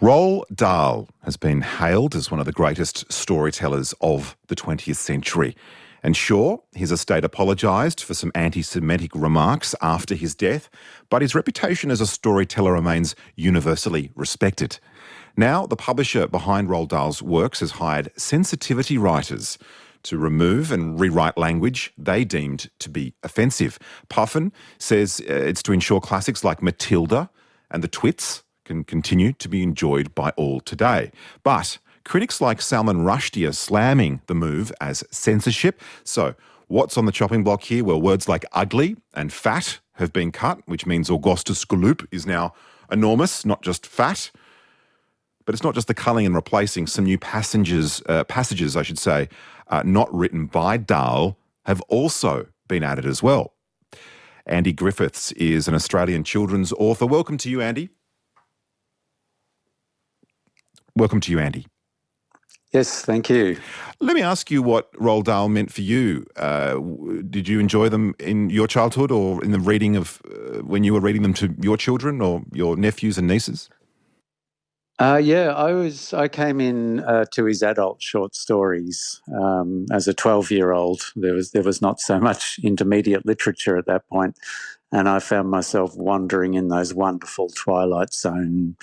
Roald Dahl has been hailed as one of the greatest storytellers of the 20th century. And sure, his estate apologised for some anti Semitic remarks after his death, but his reputation as a storyteller remains universally respected. Now, the publisher behind Roald Dahl's works has hired sensitivity writers to remove and rewrite language they deemed to be offensive. Puffin says uh, it's to ensure classics like Matilda and The Twits can continue to be enjoyed by all today. But critics like Salman Rushdie are slamming the move as censorship. So, what's on the chopping block here? Well, words like ugly and fat have been cut, which means Augustus Gloop is now enormous, not just fat. But it's not just the culling and replacing. Some new passengers, uh, passages, I should say, uh, not written by Dahl, have also been added as well. Andy Griffiths is an Australian children's author. Welcome to you, Andy. Welcome to you, Andy. Yes, thank you. Let me ask you what Roald Dahl meant for you. Uh, did you enjoy them in your childhood or in the reading of uh, when you were reading them to your children or your nephews and nieces? Uh, yeah, I was. I came in uh, to his adult short stories um, as a twelve-year-old. There was there was not so much intermediate literature at that point, and I found myself wandering in those wonderful Twilight Zone,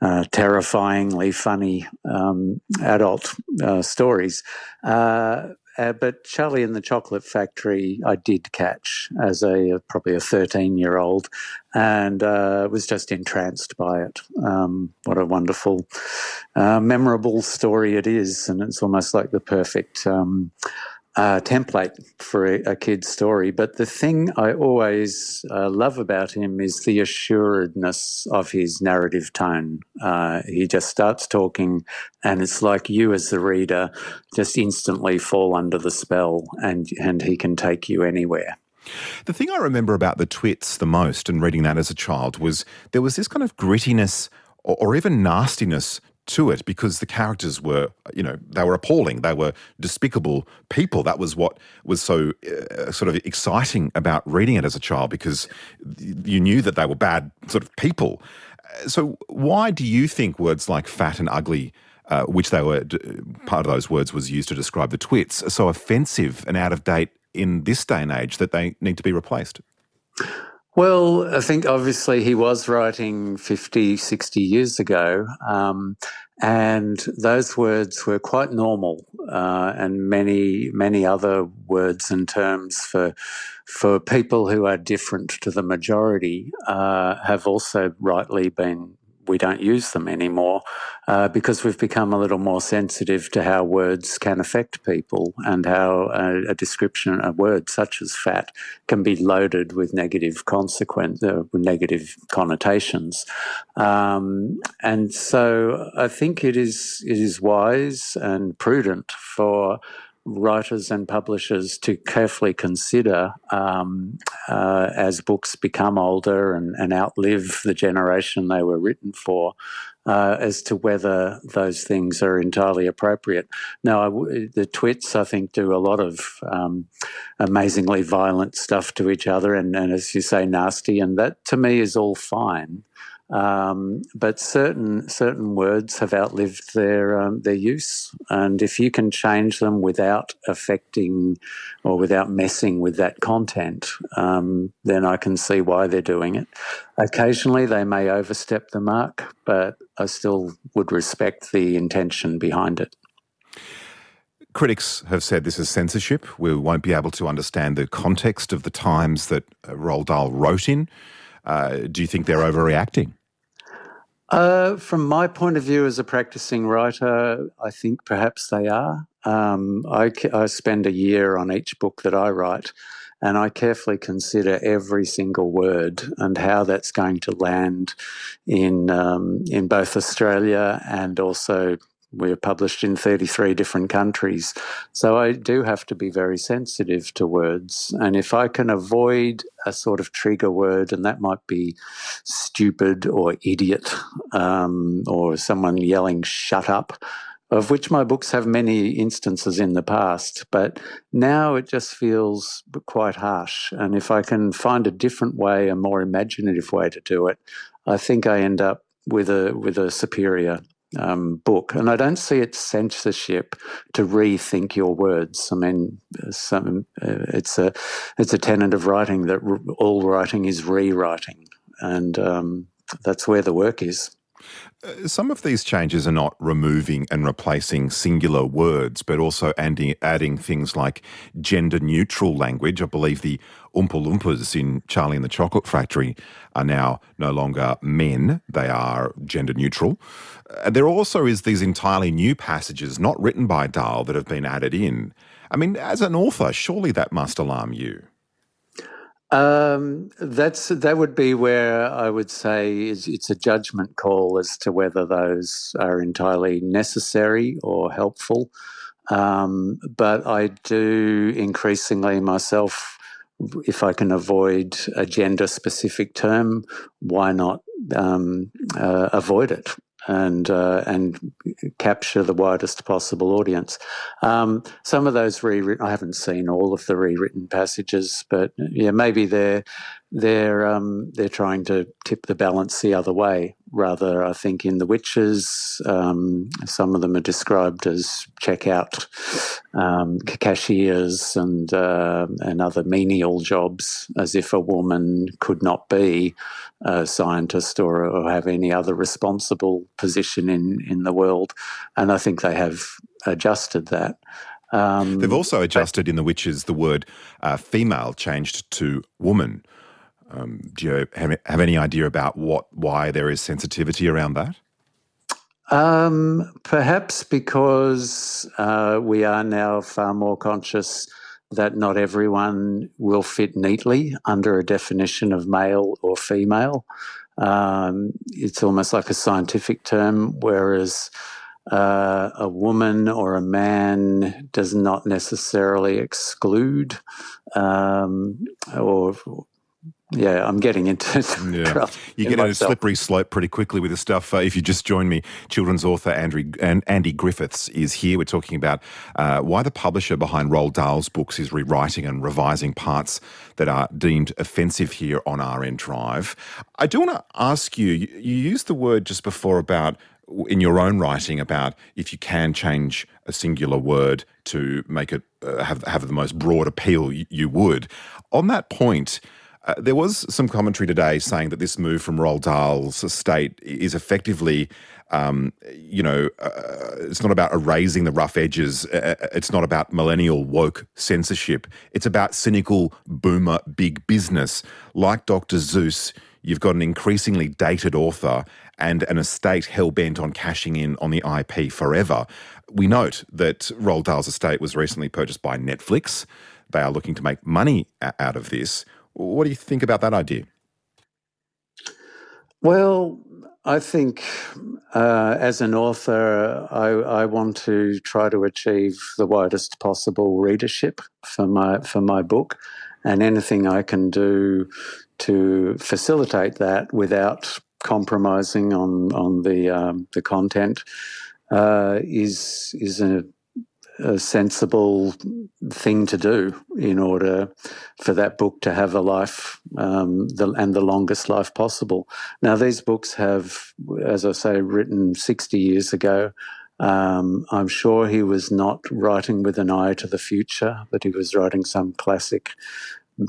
uh, terrifyingly funny um, adult uh, stories. Uh, but Charlie and the Chocolate Factory, I did catch as a probably a thirteen-year-old, and uh, was just entranced by it. Um, what a wonderful, uh, memorable story it is, and it's almost like the perfect. Um, uh, template for a, a, kid's story. But the thing I always uh, love about him is the assuredness of his narrative tone. Uh, he just starts talking, and it's like you, as the reader, just instantly fall under the spell, and and he can take you anywhere. The thing I remember about the Twits the most, and reading that as a child, was there was this kind of grittiness or, or even nastiness to it because the characters were, you know, they were appalling. They were despicable people. That was what was so uh, sort of exciting about reading it as a child because you knew that they were bad sort of people. So, why do you think words like fat and ugly, uh, which they were part of those words was used to describe the twits, are so offensive and out of date in this day and age that they need to be replaced? Well, I think obviously he was writing 50, 60 years ago, um, and those words were quite normal, uh, and many, many other words and terms for for people who are different to the majority uh, have also rightly been we don't use them anymore uh, because we've become a little more sensitive to how words can affect people and how a, a description, a word such as fat, can be loaded with negative consequence, uh, negative connotations. Um, and so I think it is it is wise and prudent for writers and publishers to carefully consider um, uh, as books become older and, and, outlive the generation they were written for. Uh, as to whether those things are entirely appropriate. Now, the twits, I think, do a lot of um, amazingly violent stuff to each other, and, and, as you say, nasty, and that to me is all fine. Um, but certain certain words have outlived their um, their use, and if you can change them without affecting or without messing with that content, um, then I can see why they're doing it. Occasionally, they may overstep the mark, but I still would respect the intention behind it. Critics have said this is censorship. We won't be able to understand the context of the times that uh, Roald Dahl wrote in. Uh, do you think they're overreacting? Uh, from my point of view as a practicing writer, I think perhaps they are. Um, I, I spend a year on each book that I write, and I carefully consider every single word and how that's going to land in um, in both Australia and also we're published in 33 different countries. So I do have to be very sensitive to words. And if I can avoid a sort of trigger word, and that might be stupid or idiot, um, or someone yelling, shut up, of which my books have many instances in the past, but now it just feels quite harsh. And if I can find a different way, a more imaginative way to do it, I think I end up with a with a superior um, book, and I don't see it censorship to rethink your words. I mean, some, uh, it's a it's a tenet of writing that all writing is rewriting, and um, that's where the work is. Uh, some of these changes are not removing and replacing singular words, but also adding, things like gender neutral language. I believe the Oompa Loompas in Charlie and the Chocolate Factory are now no longer men, they are gender neutral. Uh, there also is these entirely new passages not written by Dahl that have been added in. I mean, as an author, surely that must alarm you. Um, that's that would be where I would say is it's a judgment call as to whether those are entirely necessary or helpful. Um, but I do increasingly myself, if I can avoid a gender specific term, why not um, uh, avoid it? And uh, and capture the widest possible audience. Um, some of those rewritten, I haven't seen all of the rewritten passages, but yeah, maybe they're they're um, they're trying to tip the balance the other way. Rather, I think in the witches, um, some of them are described as checkout um, cashiers and uh, and other menial jobs, as if a woman could not be a scientist or, or have any other responsible position in in the world. And I think they have adjusted that. Um, They've also adjusted in the witches the word uh, female changed to woman. Um, do you have, have, any idea about what why there is sensitivity around that? Um, perhaps because uh, we are now far more conscious that not everyone will fit neatly under a definition of male or female. Um, it's almost like a scientific term, whereas uh, a woman or a man does not necessarily exclude um, or yeah, I'm getting into yeah. You get into a slippery slope pretty quickly with this stuff. Uh, if you just join me, children's author Andrew, and Andy Griffiths is here. We're talking about uh, why the publisher behind Roald Dahl's books is rewriting and revising parts that are deemed offensive here on RN Drive. I do want to ask you, you, you used the word just before about in your own writing about if you can change a singular word to make it uh, have have the most broad appeal you, you would. On that point, uh, there was some commentary today saying that this move from Roald Dahl's estate is effectively, um, you know, uh, it's not about erasing the rough edges. Uh, uh, it's not about millennial woke censorship. It's about cynical boomer big business. Like Dr. Seuss, you've got an increasingly dated author and an estate hell bent on cashing in on the IP forever. We note that Roald Dahl's estate was recently purchased by Netflix. They are looking to make money out of this. What do you think about that idea? Well, I think uh, as an author, I, I, want to try to achieve the widest possible readership for my for my book, and anything I can do to facilitate that without compromising on on the um, the content uh, is is a a sensible thing to do in order for that book to have a life um, the, and the longest life possible. Now, these books have, as I say, written 60 years ago. Um, I'm sure he was not writing with an eye to the future, but he was writing some classic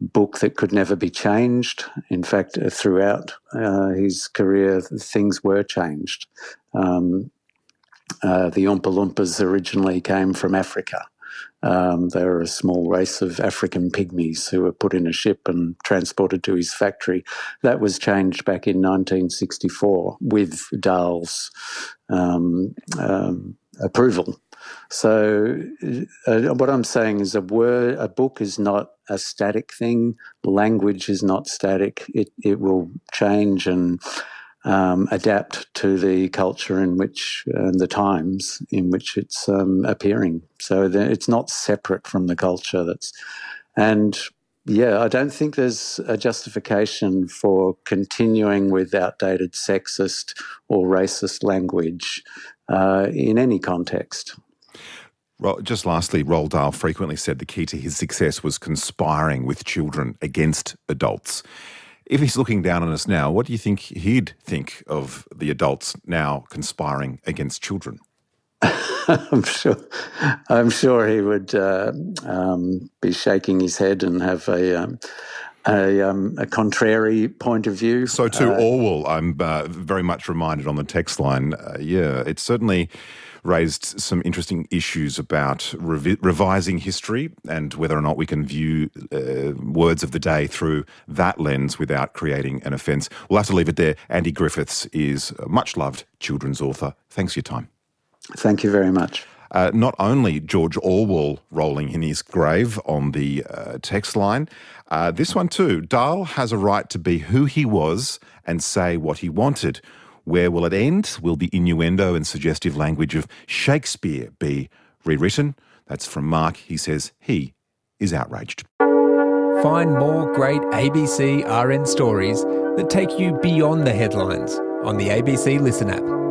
book that could never be changed. In fact, throughout uh, his career, things were changed. Um, uh, the Oompa Loompas originally came from Africa. Um, they were a small race of African pygmies who were put in a ship and transported to his factory. That was changed back in 1964 with Dahl's um, um, approval. So, uh, what I'm saying is, a word, a book is not a static thing. Language is not static. It it will change and um, adapt to the culture in which and the times in which it's um, appearing. So it's not separate from the culture. That's and yeah, I don't think there's a justification for continuing with outdated sexist or racist language uh, in any context. Just lastly, Roald Dahl frequently said the key to his success was conspiring with children against adults. If he's looking down on us now, what do you think he'd think of the adults now conspiring against children? I'm sure. I'm sure he would uh, um, be shaking his head and have a um, a, um, a, contrary point of view. So to uh, Orwell, I'm uh, very much reminded on the text line. Uh, yeah, it's certainly raised some interesting issues about revi- revising history and whether or not we can view uh, words of the day through that lens without creating an offence. We'll have to leave it there. Andy Griffiths is a much loved children's author. Thanks for your time. Thank you very much. Uh, not only George Orwell rolling in his grave on the uh, text line, uh, this one too. Dahl has a right to be who he was and say what he wanted. Where will it end? Will the innuendo and suggestive language of Shakespeare be rewritten? That's from Mark. He says he is outraged. Find more great ABC RN stories that take you beyond the headlines on the ABC Listen app.